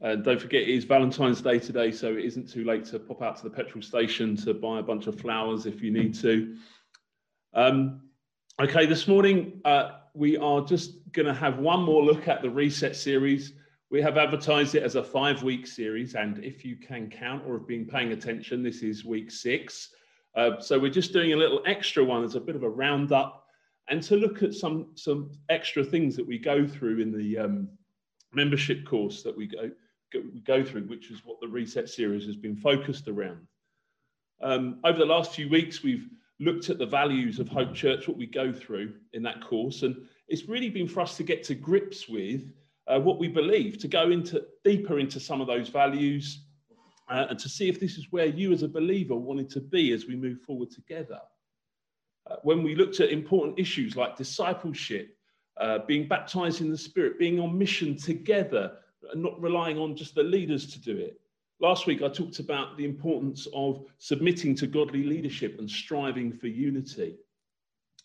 and don't forget, it is Valentine's Day today, so it isn't too late to pop out to the petrol station to buy a bunch of flowers if you need to. Um, okay, this morning uh, we are just going to have one more look at the Reset series. We have advertised it as a five week series, and if you can count or have been paying attention, this is week six. Uh, so we're just doing a little extra one as a bit of a roundup and to look at some, some extra things that we go through in the um, membership course that we go, go, through, which is what the Reset series has been focused around. Um, over the last few weeks, we've looked at the values of Hope Church, what we go through in that course, and it's really been for us to get to grips with uh, what we believe, to go into deeper into some of those values, uh, and to see if this is where you as a believer wanted to be as we move forward together. Uh, when we looked at important issues like discipleship, uh, being baptized in the Spirit, being on mission together, and not relying on just the leaders to do it. Last week, I talked about the importance of submitting to godly leadership and striving for unity.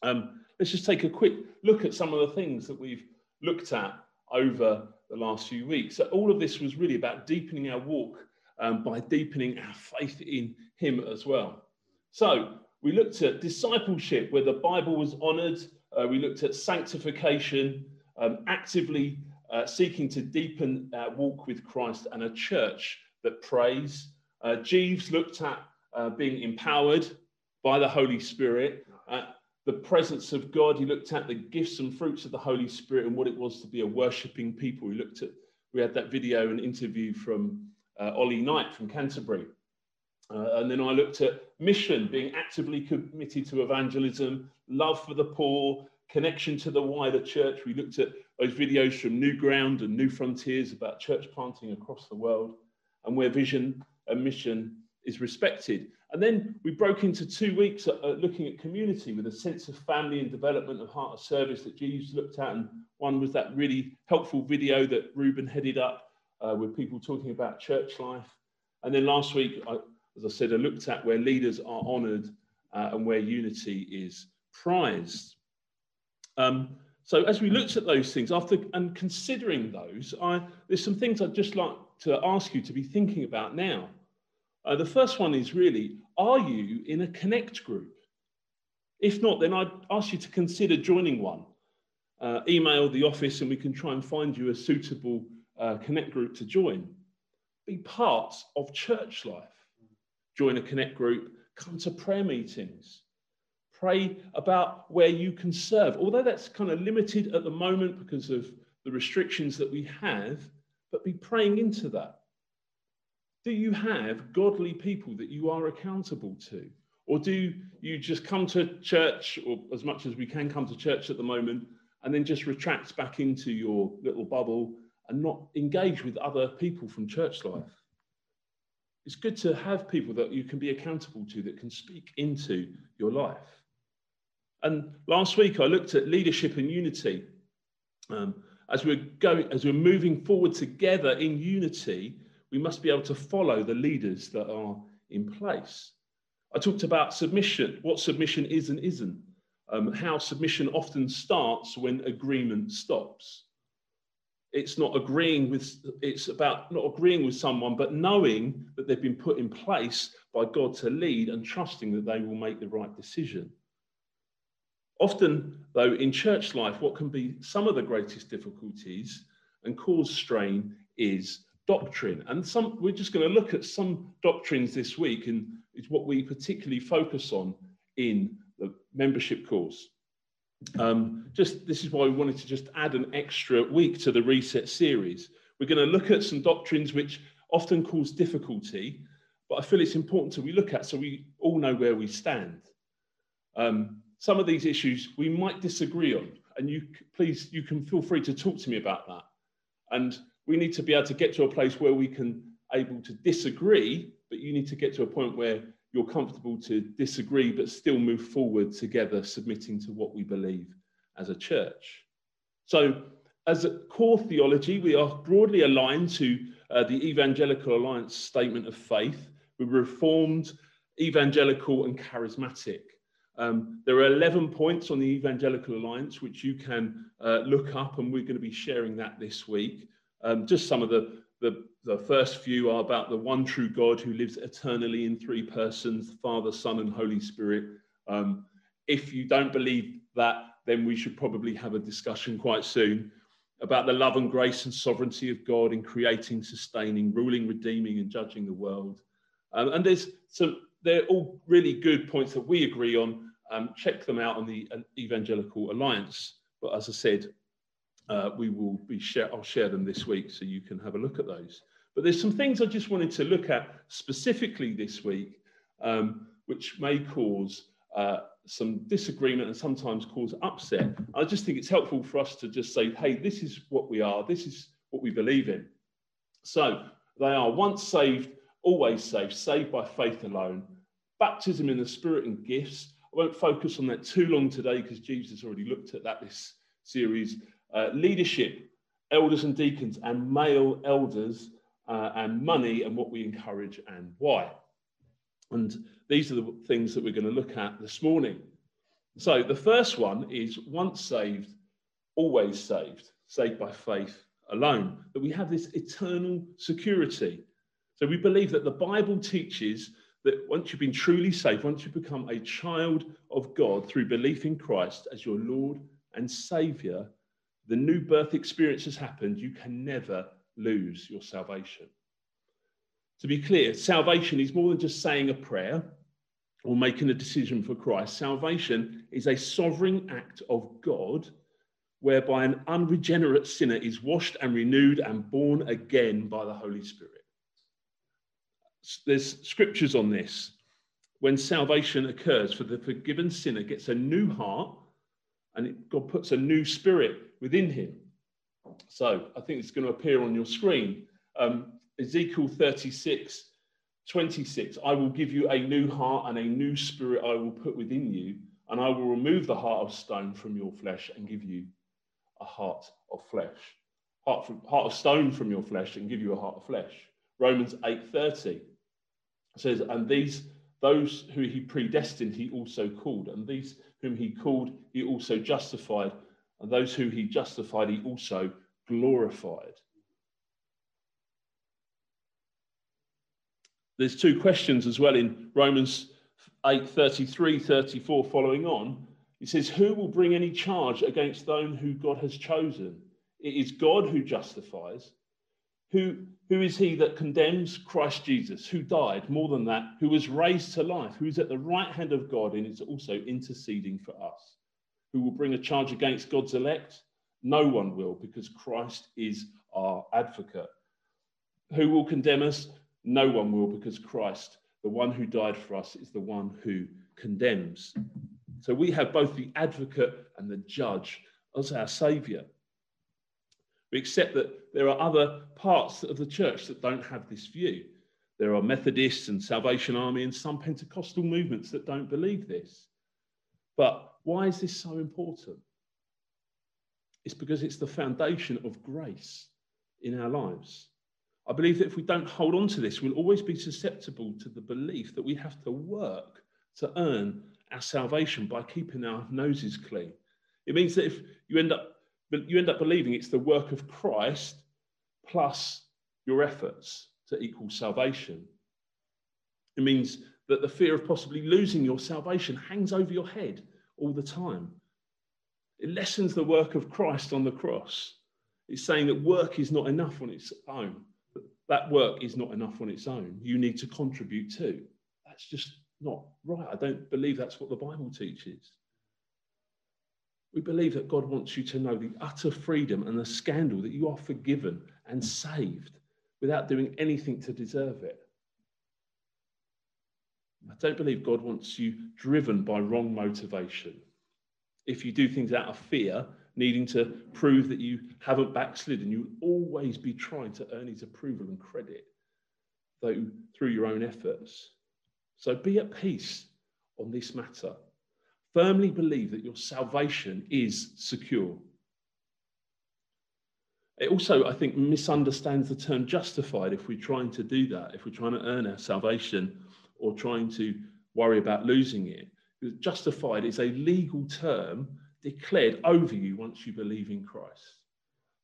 Um, let's just take a quick look at some of the things that we've looked at over the last few weeks. So, all of this was really about deepening our walk um, by deepening our faith in Him as well. So, we looked at discipleship, where the Bible was honored. Uh, we looked at sanctification, um, actively uh, seeking to deepen our walk with Christ, and a church that prays. Uh, Jeeves looked at uh, being empowered by the Holy Spirit, uh, the presence of God. He looked at the gifts and fruits of the Holy Spirit and what it was to be a worshipping people. We looked at, we had that video and interview from uh, Ollie Knight from Canterbury. Uh, and then I looked at mission, being actively committed to evangelism, love for the poor, connection to the wider church. We looked at those videos from Newground and Newfrontiers about church planting across the world and where vision and mission is respected. And then we broke into two weeks looking at community with a sense of family and development of heart of service that Jesus looked at. And one was that really helpful video that Ruben headed up uh, with people talking about church life. And then last week, I, as I said, I looked at where leaders are honoured uh, and where unity is prized. Um, so as we looked at those things, after and considering those, I, there's some things I'd just like to ask you to be thinking about now. Uh, the first one is really, are you in a connect group? If not, then I'd ask you to consider joining one. Uh, email the office and we can try and find you a suitable uh, connect group to join. Be part of church life. Join a connect group, come to prayer meetings, pray about where you can serve. Although that's kind of limited at the moment because of the restrictions that we have, but be praying into that. Do you have godly people that you are accountable to? Or do you just come to church, or as much as we can come to church at the moment, and then just retract back into your little bubble and not engage with other people from church life? It's good to have people that you can be accountable to that can speak into your life. And last week I looked at leadership and unity. Um, as we're going, as we're moving forward together in unity, we must be able to follow the leaders that are in place. I talked about submission, what submission is and isn't, um, how submission often starts when agreement stops. It's not agreeing with, it's about not agreeing with someone, but knowing that they've been put in place by God to lead and trusting that they will make the right decision. Often, though, in church life, what can be some of the greatest difficulties and cause strain is doctrine. And some, we're just going to look at some doctrines this week, and it's what we particularly focus on in the membership course. Um, just this is why we wanted to just add an extra week to the reset series. We're going to look at some doctrines which often cause difficulty, but I feel it's important to we look at so we all know where we stand. Um, some of these issues we might disagree on, and you please you can feel free to talk to me about that. And we need to be able to get to a place where we can able to disagree, but you need to get to a point where you're comfortable to disagree, but still move forward together, submitting to what we believe as a church. So, as a core theology, we are broadly aligned to uh, the Evangelical Alliance statement of faith. We're reformed, evangelical, and charismatic. Um, there are 11 points on the Evangelical Alliance which you can uh, look up, and we're going to be sharing that this week. Um, just some of the, the, the first few are about the one true God who lives eternally in three persons Father, Son, and Holy Spirit. Um, if you don't believe that, then we should probably have a discussion quite soon about the love and grace and sovereignty of God in creating, sustaining, ruling, redeeming, and judging the world. Um, and there's some, they're all really good points that we agree on. Um, check them out on the uh, Evangelical Alliance. But as I said, uh, we will be share, I'll share them this week so you can have a look at those. But there's some things I just wanted to look at specifically this week, um, which may cause uh, some disagreement and sometimes cause upset. I just think it's helpful for us to just say, hey, this is what we are, this is what we believe in. So they are once saved, always saved, saved by faith alone, baptism in the Spirit and gifts. Won't focus on that too long today because Jesus already looked at that this series. Uh, leadership, elders and deacons, and male elders, uh, and money, and what we encourage and why. And these are the things that we're going to look at this morning. So the first one is once saved, always saved, saved by faith alone, that we have this eternal security. So we believe that the Bible teaches that once you've been truly saved, once you become a child of God through belief in Christ as your Lord and Savior, the new birth experience has happened. You can never lose your salvation. To be clear, salvation is more than just saying a prayer or making a decision for Christ. Salvation is a sovereign act of God whereby an unregenerate sinner is washed and renewed and born again by the Holy Spirit. There's scriptures on this. When salvation occurs, for the forgiven sinner gets a new heart and it, God puts a new spirit within him. So I think it's going to appear on your screen. Um, Ezekiel 36, 26. I will give you a new heart and a new spirit I will put within you, and I will remove the heart of stone from your flesh and give you a heart of flesh. Heart, from, heart of stone from your flesh and give you a heart of flesh. Romans 8:30 says, and these those who he predestined he also called, and these whom he called he also justified, and those who he justified he also glorified. There's two questions as well in Romans 8 33, 34, following on. He says, Who will bring any charge against those who God has chosen? It is God who justifies. Who, who is he that condemns Christ Jesus, who died, more than that, who was raised to life, who is at the right hand of God and is also interceding for us? Who will bring a charge against God's elect? No one will, because Christ is our advocate. Who will condemn us? No one will, because Christ, the one who died for us, is the one who condemns. So we have both the advocate and the judge as our saviour. We accept that there are other parts of the church that don't have this view. There are Methodists and Salvation Army and some Pentecostal movements that don't believe this. But why is this so important? It's because it's the foundation of grace in our lives. I believe that if we don't hold on to this, we'll always be susceptible to the belief that we have to work to earn our salvation by keeping our noses clean. It means that if you end up you end up believing it's the work of Christ plus your efforts to equal salvation. It means that the fear of possibly losing your salvation hangs over your head all the time. It lessens the work of Christ on the cross. It's saying that work is not enough on its own that work is not enough on its own. You need to contribute too. That's just not right. I don't believe that's what the Bible teaches. We believe that God wants you to know the utter freedom and the scandal that you are forgiven and saved without doing anything to deserve it. I don't believe God wants you driven by wrong motivation. If you do things out of fear, needing to prove that you haven't backslidden. You'll always be trying to earn his approval and credit, though through your own efforts. So be at peace on this matter. Firmly believe that your salvation is secure. It also, I think, misunderstands the term justified if we're trying to do that, if we're trying to earn our salvation or trying to worry about losing it. Justified is a legal term declared over you once you believe in Christ.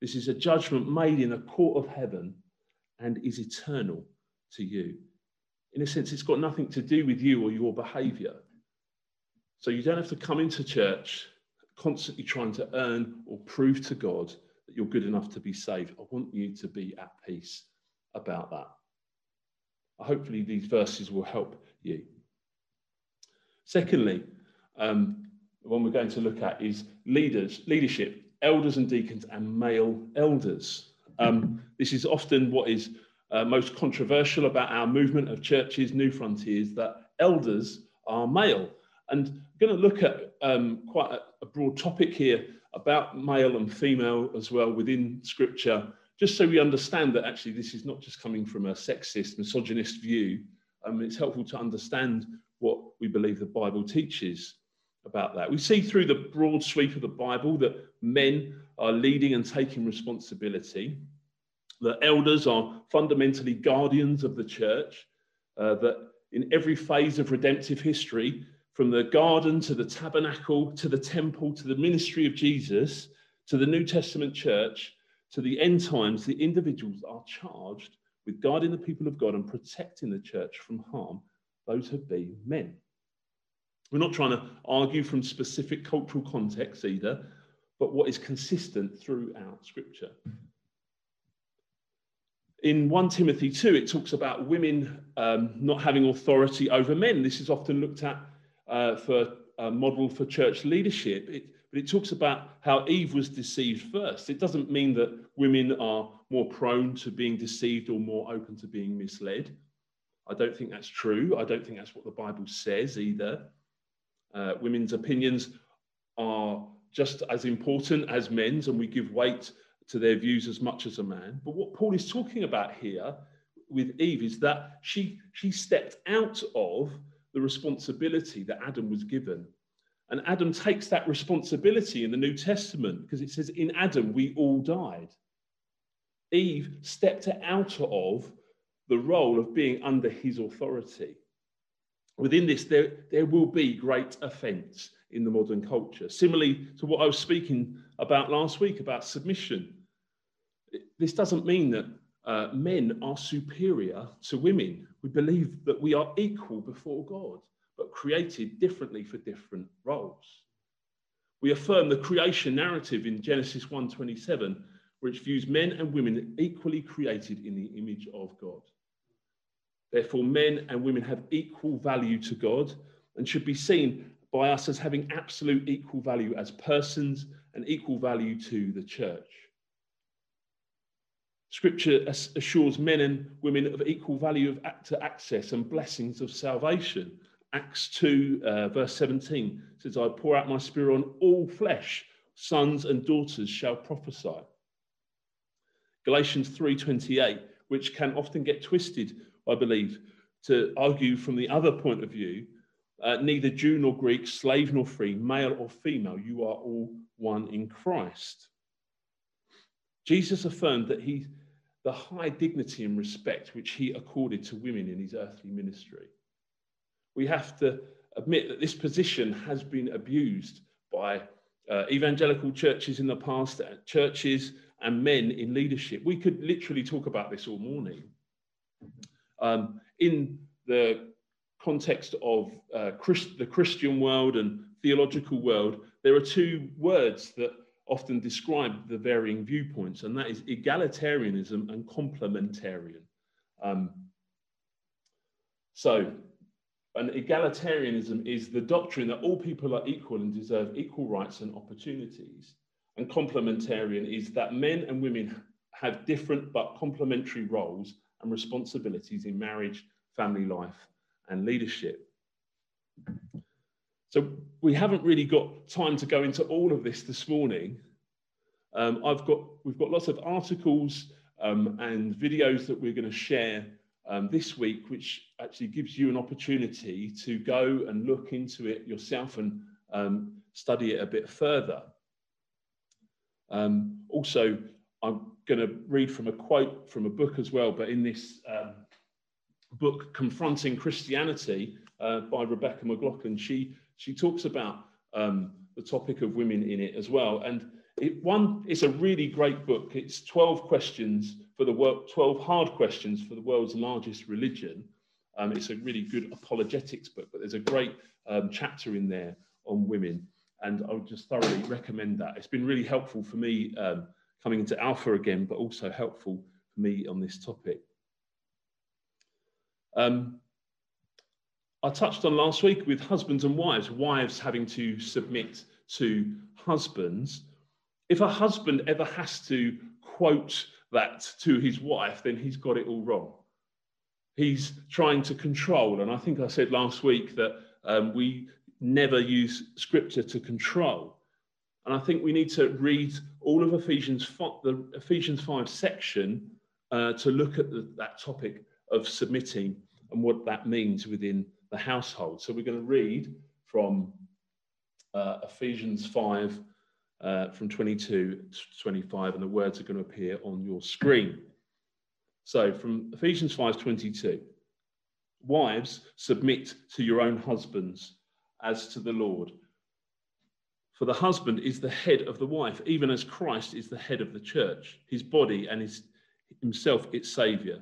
This is a judgment made in a court of heaven, and is eternal to you. In a sense, it's got nothing to do with you or your behavior. So you don't have to come into church constantly trying to earn or prove to God that you're good enough to be saved. I want you to be at peace about that. Hopefully, these verses will help you. Secondly, um, the one we're going to look at is leaders, leadership, elders and deacons, and male elders. Um, this is often what is uh, most controversial about our movement of churches, Newfrontiers, that elders are male. And I'm going to look at um, quite a, a broad topic here about male and female as well within Scripture, just so we understand that actually this is not just coming from a sexist, misogynist view. Um, it's helpful to understand what we believe the Bible teaches about that. We see through the broad sweep of the Bible that men are leading and taking responsibility, that elders are fundamentally guardians of the church, uh, that in every phase of redemptive history, from the garden to the tabernacle to the temple to the ministry of Jesus to the New Testament church to the end times, the individuals are charged with guarding the people of God and protecting the church from harm, those have been men. We're not trying to argue from specific cultural contexts either, but what is consistent throughout Scripture. In 1 Timothy 2, it talks about women um, not having authority over men. This is often looked at uh, for a model for church leadership. It, but it talks about how Eve was deceived first. It doesn't mean that women are more prone to being deceived or more open to being misled. I don't think that's true. I don't think that's what the Bible says either. Uh, women's opinions are just as important as men's, and we give weight to their views as much as a man. But what Paul is talking about here with Eve is that she, she stepped out of the responsibility that Adam was given. And Adam takes that responsibility in the New Testament because it says, In Adam, we all died. Eve stepped out of the role of being under his authority. Within this, there, there will be great offence in the modern culture. Similarly to what I was speaking about last week about submission. This doesn't mean that uh, men are superior to women. We believe that we are equal before God, but created differently for different roles. We affirm the creation narrative in Genesis 1:27, which views men and women equally created in the image of God. Therefore, men and women have equal value to God and should be seen by us as having absolute equal value as persons and equal value to the church. Scripture assures men and women of equal value of to access and blessings of salvation. Acts 2, uh, verse 17 says, I pour out my spirit on all flesh, sons and daughters shall prophesy. Galatians 3:28, which can often get twisted I believe, to argue from the other point of view uh, neither Jew nor Greek, slave nor free, male or female, you are all one in Christ. Jesus affirmed that he, the high dignity and respect which he accorded to women in his earthly ministry. We have to admit that this position has been abused by uh, evangelical churches in the past, uh, churches and men in leadership. We could literally talk about this all morning. Um, in the context of uh, Christ, the Christian world and theological world, there are two words that often describe the varying viewpoints, and that is egalitarianism and complementarian. Um, so, an egalitarianism is the doctrine that all people are equal and deserve equal rights and opportunities. And complementarian is that men and women have different but complementary roles and responsibilities in marriage, family life, and leadership. So we haven't really got time to go into all of this this morning. Um, I've got, we've got lots of articles um, and videos that we're going to share um, this week, which actually gives you an opportunity to go and look into it yourself and um, study it a bit further. Um, also, I'm going to read from a quote from a book as well, but in this um, book, Confronting Christianity uh, by Rebecca McLaughlin, she, she talks about um, the topic of women in it as well. And it, one, it's a really great book. It's 12 questions for the world, 12 hard questions for the world's largest religion. Um, it's a really good apologetics book, but there's a great um, chapter in there on women. And I would just thoroughly recommend that. It's been really helpful for me um, coming into Alpha again, but also helpful for me on this topic. Um, I touched on last week with husbands and wives, wives having to submit to husbands. If a husband ever has to quote that to his wife, then he's got it all wrong. He's trying to control. And I think I said last week that um, we never use scripture to control. And I think we need to read all of Ephesians 5, the Ephesians 5 section uh, to look at the, that topic of submitting and what that means within the household. So we're going to read from uh, Ephesians 5 uh, from 22 to 25, and the words are going to appear on your screen. So from Ephesians 5:22, wives submit to your own husbands as to the Lord. For the husband is the head of the wife, even as Christ is the head of the church, his body and his himself its savior.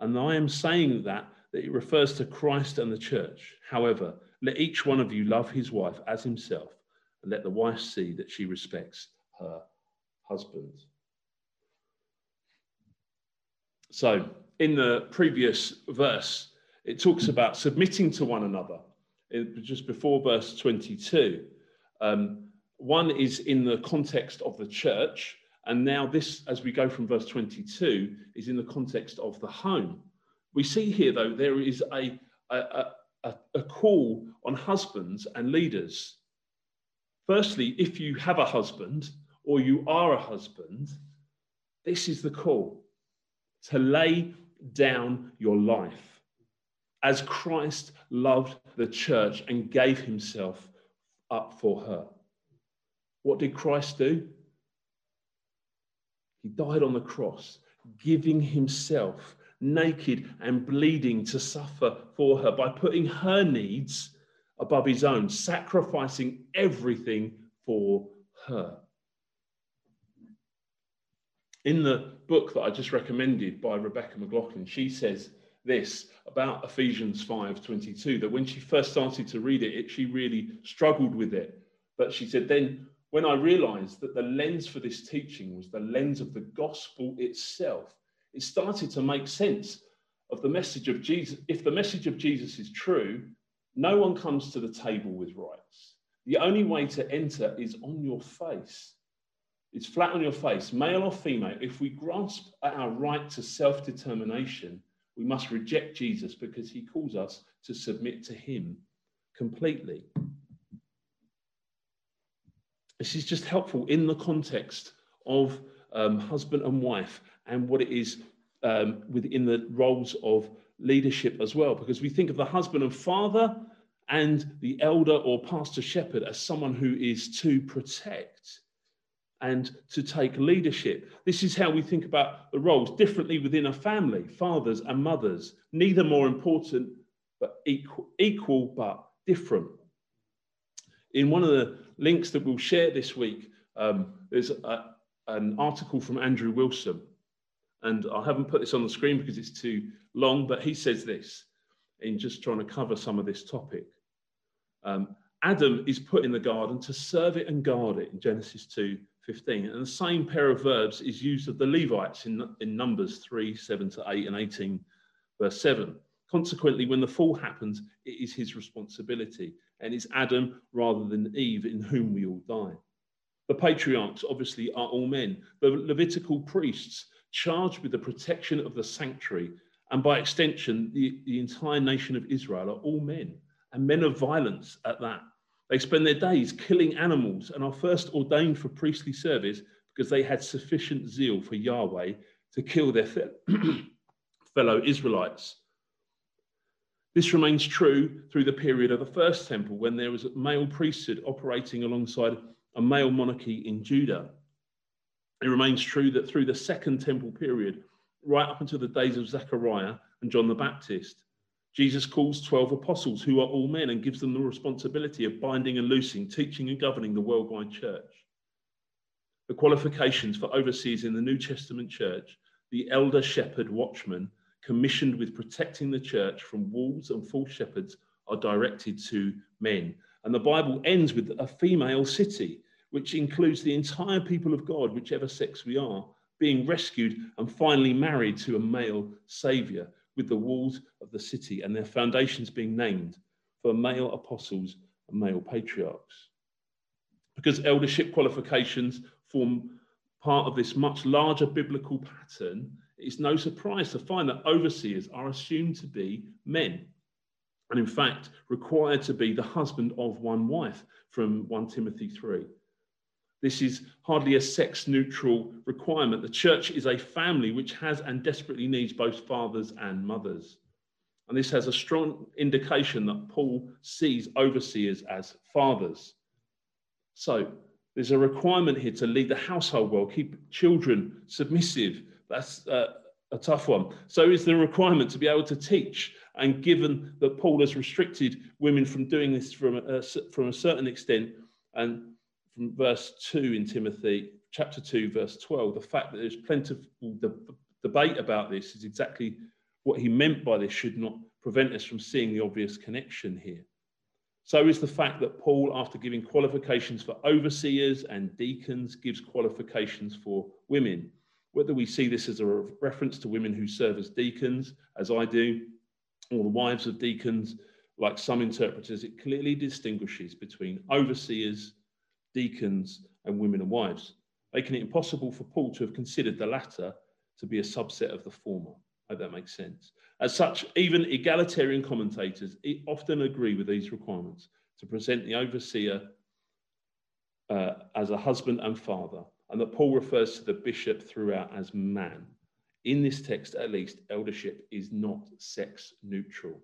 and I am saying that, that it refers to Christ and the church. However, let each one of you love his wife as himself and let the wife see that she respects her husband. So, in the previous verse, it talks about submitting to one another. It, just before verse 22, um, one is in the context of the church, and now this, as we go from verse 22, is in the context of the home. We see here, though, there is a, a, a, a call on husbands and leaders Firstly, if you have a husband or you are a husband, this is the call to lay down your life as Christ loved the church and gave himself up for her. What did Christ do? He died on the cross, giving himself naked and bleeding to suffer for her by putting her needs above his own, sacrificing everything for her. In the book that I just recommended by Rebecca McLaughlin, she says this about Ephesians 5:22 that when she first started to read it, it, she really struggled with it. But she said, then when I realized that the lens for this teaching was the lens of the gospel itself, it started to make sense of the message of Jesus. If the message of Jesus is true, no one comes to the table with rights. The only way to enter is on your face. It's flat on your face, male or female. If we grasp at our right to self determination, we must reject Jesus because he calls us to submit to him completely. This is just helpful in the context of um, husband and wife and what it is um, within the roles of leadership as well, because we think of the husband and father and the elder or pastor shepherd as someone who is to protect and to take leadership. This is how we think about the roles differently within a family fathers and mothers, neither more important but equal, equal but different. In one of the links that we'll share this week, um, a, an article from Andrew Wilson. And I haven't put this on the screen because it's too long, but he says this in just trying to cover some of this topic. Um, Adam is put in the garden to serve it and guard it in Genesis 2 15. And the same pair of verbs is used of the Levites in, in Numbers 3, 7 to 8, and 18, verse 7. Consequently, when the fall happens, it is his responsibility, and it's Adam rather than Eve in whom we all die. The patriarchs, obviously, are all men. The Levitical priests, charged with the protection of the sanctuary, and by extension, the, the entire nation of Israel, are all men, and men of violence at that. They spend their days killing animals and are first ordained for priestly service because they had sufficient zeal for Yahweh to kill their fellow Israelites. This remains true through the period of the first temple when there was a male priesthood operating alongside a male monarchy in Judah. It remains true that through the second temple period, right up until the days of Zechariah and John the Baptist, Jesus calls 12 apostles who are all men and gives them the responsibility of binding and loosing, teaching and governing the worldwide church. The qualifications for overseers in the New Testament church, the elder shepherd watchman, commissioned with protecting the church from wolves and false shepherds, are directed to men. And the Bible ends with a female city, which includes the entire people of God, whichever sex we are, being rescued and finally married to a male saviour with the walls of the city and their foundations being named for male apostles and male patriarchs. Because eldership qualifications form part of this much larger biblical pattern, it's no surprise to find that overseers are assumed to be men. And in fact, required to be the husband of one wife from 1 Timothy 3. This is hardly a sex neutral requirement. The church is a family which has and desperately needs both fathers and mothers. And this has a strong indication that Paul sees overseers as fathers. So there's a requirement here to lead the household well, keep children submissive. That's uh, a tough one. So is the requirement to be able to teach. And given that Paul has restricted women from doing this from a, from a certain extent, and from verse 2 in Timothy, chapter 2, verse 12, the fact that there's plentiful de- debate about this is exactly what he meant by this should not prevent us from seeing the obvious connection here. So is the fact that Paul, after giving qualifications for overseers and deacons, gives qualifications for women. Whether we see this as a reference to women who serve as deacons, as I do, or the wives of deacons, like some interpreters, it clearly distinguishes between overseers deacons, and women and wives, making it impossible for Paul to have considered the latter to be a subset of the former. I hope that makes sense. As such, even egalitarian commentators often agree with these requirements to present the overseer uh, as a husband and father, and that Paul refers to the bishop throughout as man. In this text, at least, eldership is not sex neutral.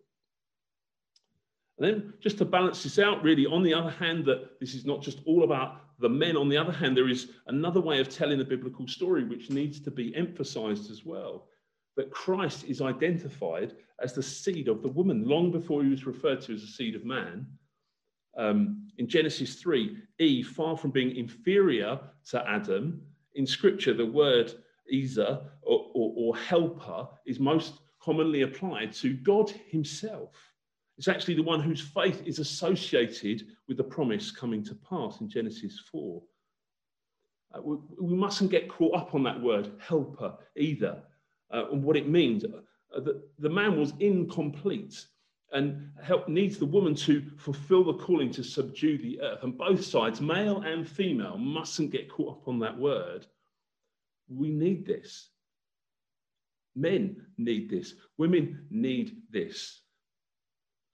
And then just to balance this out, really, on the other hand, that this is not just all about the men. On the other hand, there is another way of telling the biblical story which needs to be emphasized as well. That Christ is identified as the seed of the woman long before he was referred to as the seed of man. Um, in Genesis 3, Eve, far from being inferior to Adam, in scripture, the word Ezer or, or, or helper is most commonly applied to God himself. It's actually the one whose faith is associated with the promise coming to pass in Genesis 4. Uh, we, we, mustn't get caught up on that word, helper, either, uh, and what it means. Uh, the, the man was incomplete and help needs the woman to fulfill the calling to subdue the earth. And both sides, male and female, mustn't get caught up on that word. We need this. Men need this. Women need this.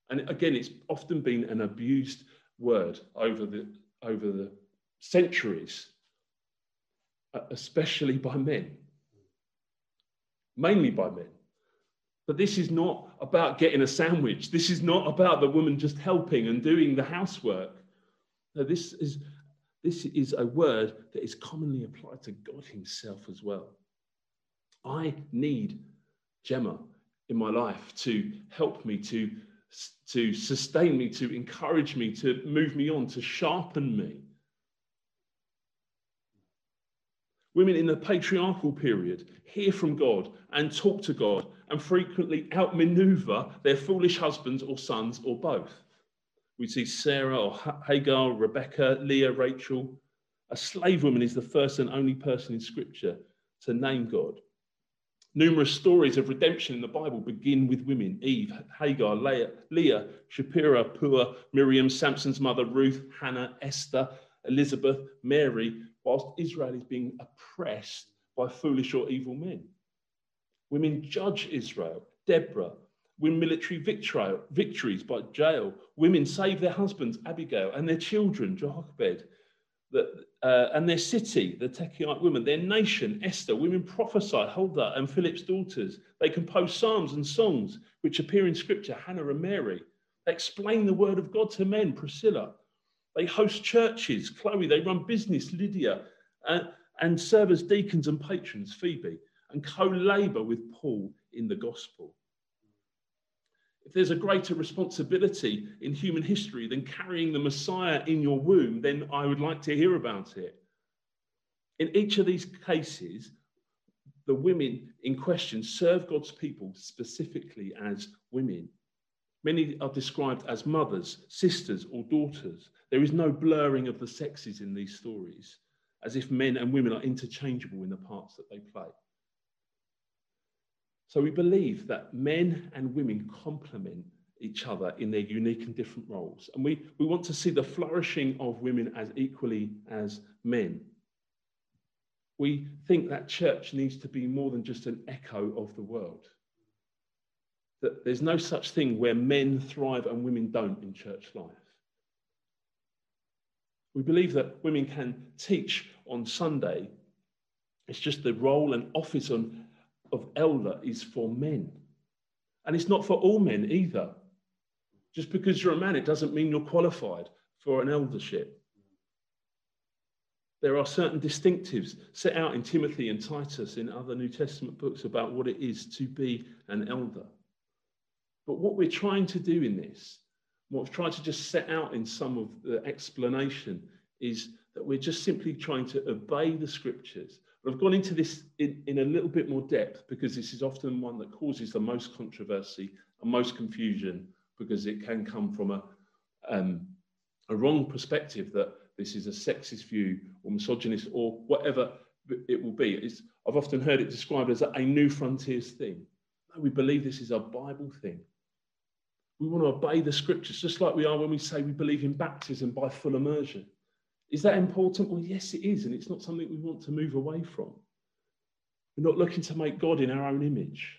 And again, it's often been an abused word over the, over the centuries, uh, especially by men, mainly by men. But this is not about getting a sandwich. This is not about the woman just helping and doing the housework. No, this is, this is a word that is commonly applied to God Himself as well. I need Gemma in my life to help me to to sustain me, to encourage me, to move me on, to sharpen me. Women in the patriarchal period hear from God and talk to God and frequently outmaneuver their foolish husbands or sons or both. We see Sarah or Hagar, Rebecca, Leah, Rachel. A slave woman is the first and only person in Scripture to name God. Numerous stories of redemption in the Bible begin with women Eve, Hagar, Leah, Shiphrah, Puah, Miriam, Samson's mother, Ruth, Hannah, Esther, Elizabeth, Mary, whilst Israel is being oppressed by foolish or evil men. Women judge Israel, Deborah, win military victories by Jael. Women save their husbands, Abigail, and their children, Jochebed uh, and their city, the Tekoite women, their nation, Esther, women prophesy, Huldah and Philip's daughters. They compose psalms and songs which appear in scripture, Hannah and Mary. They explain the word of God to men, Priscilla. They host churches, Chloe. They run business, Lydia, uh, and serve as deacons and patrons, Phoebe, and co labor with Paul in the gospel. If there's a greater responsibility in human history than carrying the Messiah in your womb, then I would like to hear about it. In each of these cases, the women in question serve God's people specifically as women. Many are described as mothers, sisters, or daughters. There is no blurring of the sexes in these stories, as if men and women are interchangeable in the parts that they play. So we believe that men and women complement each other in their unique and different roles. And we, we want to see the flourishing of women as equally as men. We think that church needs to be more than just an echo of the world. That there's no such thing where men thrive and women don't in church life. We believe that women can teach on Sunday. It's just the role and office on of elder is for men. And it's not for all men either. Just because you're a man, it doesn't mean you're qualified for an eldership. There are certain distinctives set out in Timothy and Titus in other New Testament books about what it is to be an elder. But what we're trying to do in this, what we've tried to just set out in some of the explanation, is that we're just simply trying to obey the scriptures I've gone into this in, in a little bit more depth because this is often one that causes the most controversy and most confusion because it can come from a, um, a wrong perspective that this is a sexist view or misogynist or whatever it will be. It's, I've often heard it described as a, new frontiers thing. No, we believe this is a Bible thing. We want to obey the scriptures, just like we are when we say we believe in baptism by full immersion. Is that important? Well, yes, it is. And it's not something we want to move away from. We're not looking to make God in our own image.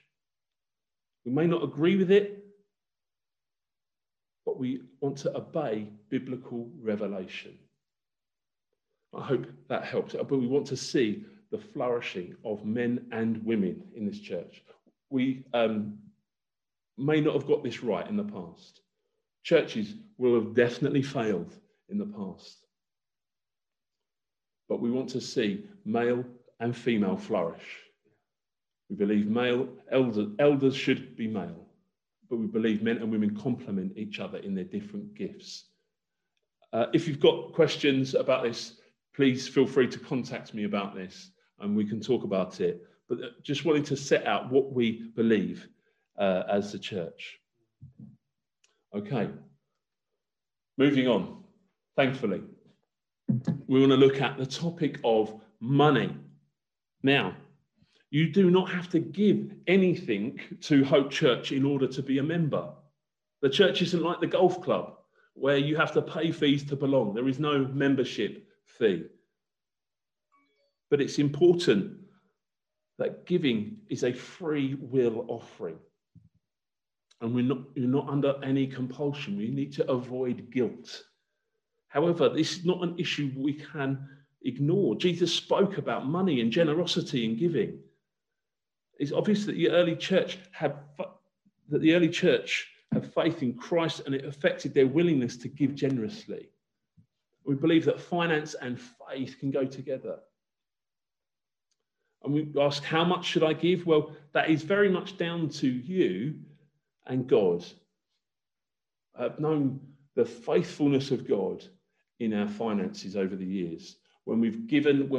We may not agree with it, but we want to obey biblical revelation. I hope that helps. But we want to see the flourishing of men and women in this church. We um, may not have got this right in the past. Churches will have definitely failed in the past but we want to see male and female flourish. We believe male elders, elders should be male, but we believe men and women complement each other in their different gifts. Uh, if you've got questions about this, please feel free to contact me about this and we can talk about it. But uh, just wanting to set out what we believe uh, as the church. Okay, moving on, thankfully we want to look at the topic of money. Now, you do not have to give anything to Hope Church in order to be a member. The church isn't like the golf club where you have to pay fees to belong. There is no membership fee. But it's important that giving is a free will offering. And we're not, you're not under any compulsion. We need to avoid guilt. However, this is not an issue we can ignore. Jesus spoke about money and generosity and giving. It's obvious that the early church had that the early church had faith in Christ and it affected their willingness to give generously. We believe that finance and faith can go together. And we ask, how much should I give? Well, that is very much down to you and God. I've known the faithfulness of God in our finances over the years when we've given,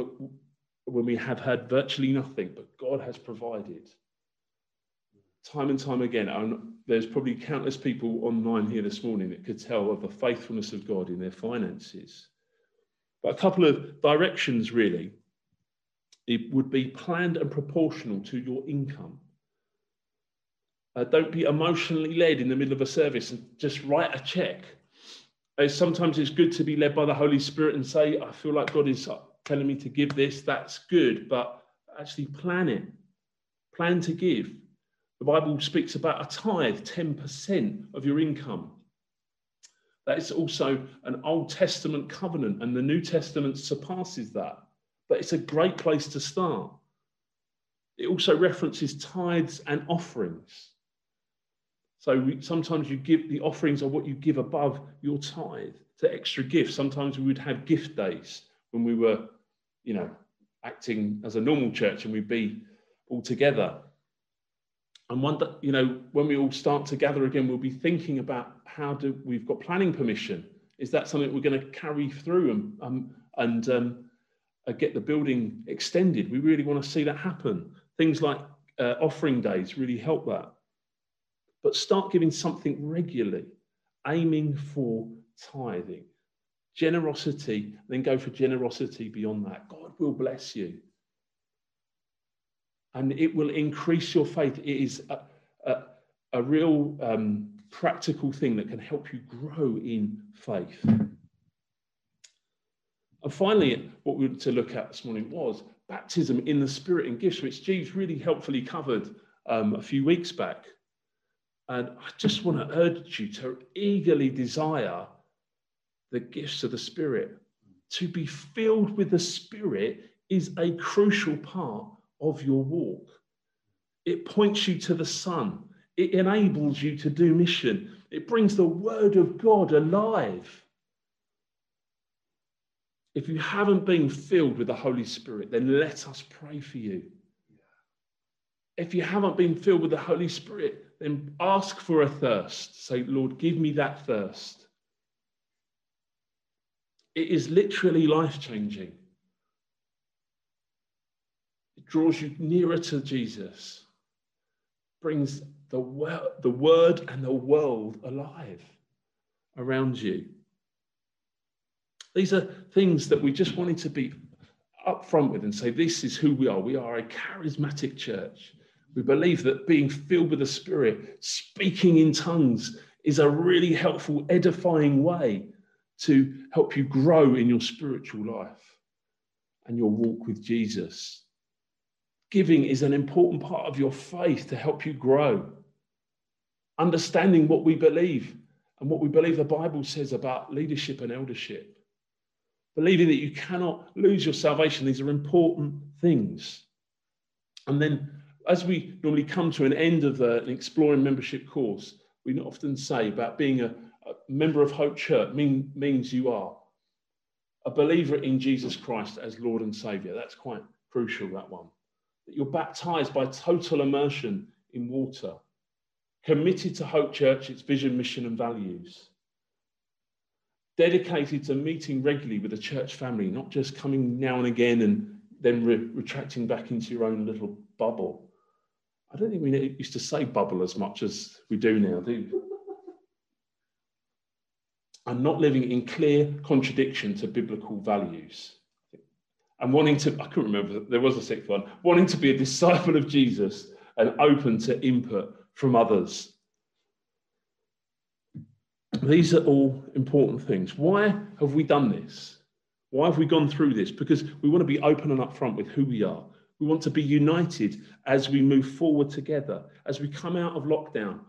when we have had virtually nothing, but God has provided. Time and time again, and there's probably countless people online here this morning that could tell of the faithfulness of God in their finances. But a couple of directions really. It would be planned and proportional to your income. Uh, don't be emotionally led in the middle of a service and just write a check. Uh, sometimes it's good to be led by the Holy Spirit and say, I feel like God is telling me to give this. That's good, but actually plan it. Plan to give. The Bible speaks about a tithe, 10% of your income. That is also an Old Testament covenant, and the New Testament surpasses that. But it's a great place to start. It also references tithes and offerings. So we, sometimes you give the offerings are what you give above your tithe to extra gifts. Sometimes we would have gift days when we were, you know, acting as a normal church and we'd be all together. And one, that, you know, when we all start to gather again, we'll be thinking about how do we've got planning permission. Is that something we're going to carry through and um, and um, uh, get the building extended? We really want to see that happen. Things like uh, offering days really help that. But start giving something regularly, aiming for tithing, generosity, then go for generosity beyond that. God will bless you and it will increase your faith. It is a, a, a real um, practical thing that can help you grow in faith. And finally, what we were to look at this morning was baptism in the Spirit and gifts, which Jeeves really helpfully covered um, a few weeks back. And I just want to urge you to eagerly desire the gifts of the Spirit. To be filled with the Spirit is a crucial part of your walk. It points you to the Son. It enables you to do mission. It brings the Word of God alive. If you haven't been filled with the Holy Spirit, then let us pray for you. If you haven't been filled with the Holy Spirit, then ask for a thirst. Say, Lord, give me that thirst. It is literally life changing It draws you nearer to Jesus, brings the, the word and the world alive around you. These are things that we just wanted to be upfront with and say, this is who we are. We are a charismatic church. We believe that being filled with the Spirit, speaking in tongues, is a really helpful, edifying way to help you grow in your spiritual life and your walk with Jesus. Giving is an important part of your faith to help you grow. Understanding what we believe and what we believe the Bible says about leadership and eldership. Believing that you cannot lose your salvation. These are important things. And then, as we normally come to an end of the, an exploring membership course, we often say about being a, a member of Hope Church mean, means you are a believer in Jesus Christ as Lord and Savior. That's quite crucial, that one that you're baptized by total immersion in water, committed to Hope Church, its vision, mission, and values, dedicated to meeting regularly with the church family, not just coming now and again and then re- retracting back into your own little bubble. I don't think we used to say bubble as much as we do now, do we? And not living in clear contradiction to biblical values and wanting to, I couldn't remember, there was a sixth one, wanting to be a disciple of Jesus and open to input from others. These are all important things. Why have we done this? Why have we gone through this? Because we want to be open and upfront with who we are. We want to be united as we move forward together, as we come out of lockdown.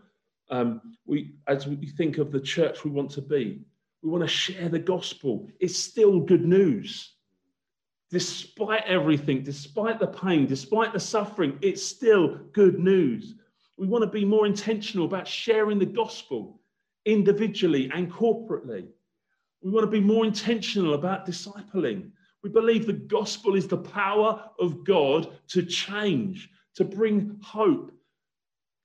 Um, we, as we think of the church we want to be, we want to share the gospel. It's still good news despite everything, despite the pain, despite the suffering, it's still good news. We want to be more intentional about sharing the gospel individually and corporately. We want to be more intentional about discipling. We believe the gospel is the power of God to change, to bring hope,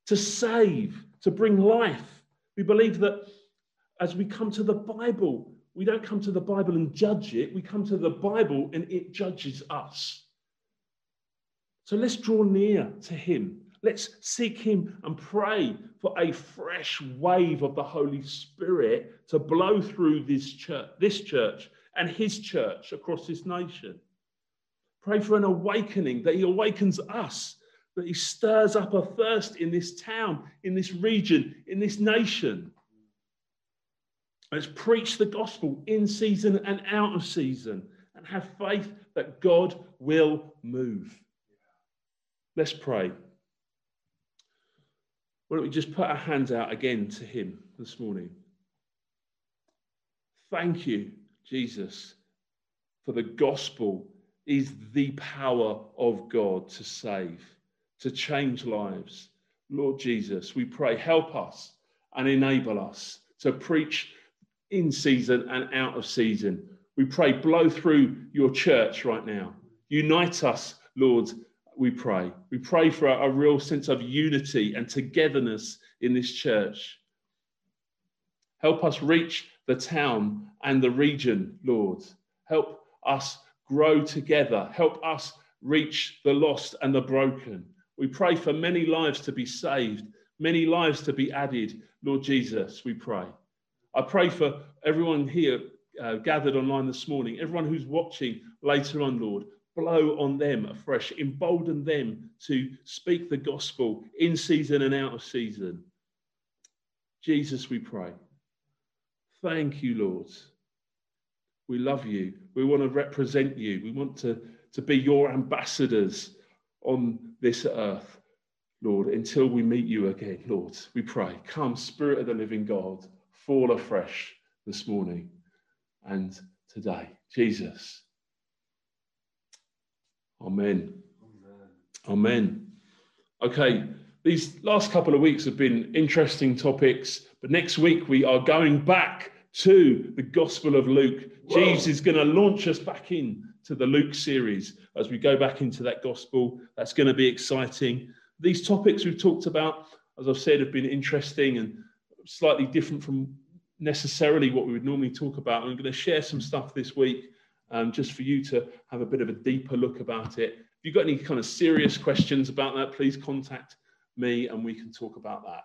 to save, to bring life. We believe that as we come to the Bible, we don't come to the Bible and judge it. We come to the Bible and it judges us. So let's draw near to Him. Let's seek Him and pray for a fresh wave of the Holy Spirit to blow through this church, this church and his church across this nation. Pray for an awakening, that he awakens us, that he stirs up a thirst in this town, in this region, in this nation. Let's preach the gospel in season and out of season and have faith that God will move. Let's pray. Why don't we just put our hands out again to Him this morning? Thank you, Jesus, for the gospel is the power of God to save, to change lives. Lord Jesus, we pray, help us and enable us to preach in season and out of season. We pray, blow through your church right now. Unite us, Lord, we pray. We pray for a, real sense of unity and togetherness in this church. Help us reach the town and the region, Lord. Help us grow together. Help us reach the lost and the broken. We pray for many lives to be saved, many lives to be added. Lord Jesus, we pray. I pray for everyone here uh, gathered online this morning, everyone who's watching later on, Lord blow on them afresh, embolden them to speak the gospel in season and out of season. Jesus, we pray. Thank you, Lord. We love you. We want to represent you. We want to, to be your ambassadors on this earth, Lord, until we meet you again, Lord. We pray. Come, Spirit of the living God, fall afresh this morning and today. Jesus. Amen. Amen. Okay, these last couple of weeks have been interesting topics, but next week we are going back to the Gospel of Luke. Whoa. Jesus is going to launch us back in to the Luke series as we go back into that Gospel. That's going to be exciting. These topics we've talked about, as I've said, have been interesting and slightly different from necessarily what we would normally talk about. I'm going to share some stuff this week um, just for you to have a bit of a deeper look about it. If you've got any kind of serious questions about that, please contact me and we can talk about that.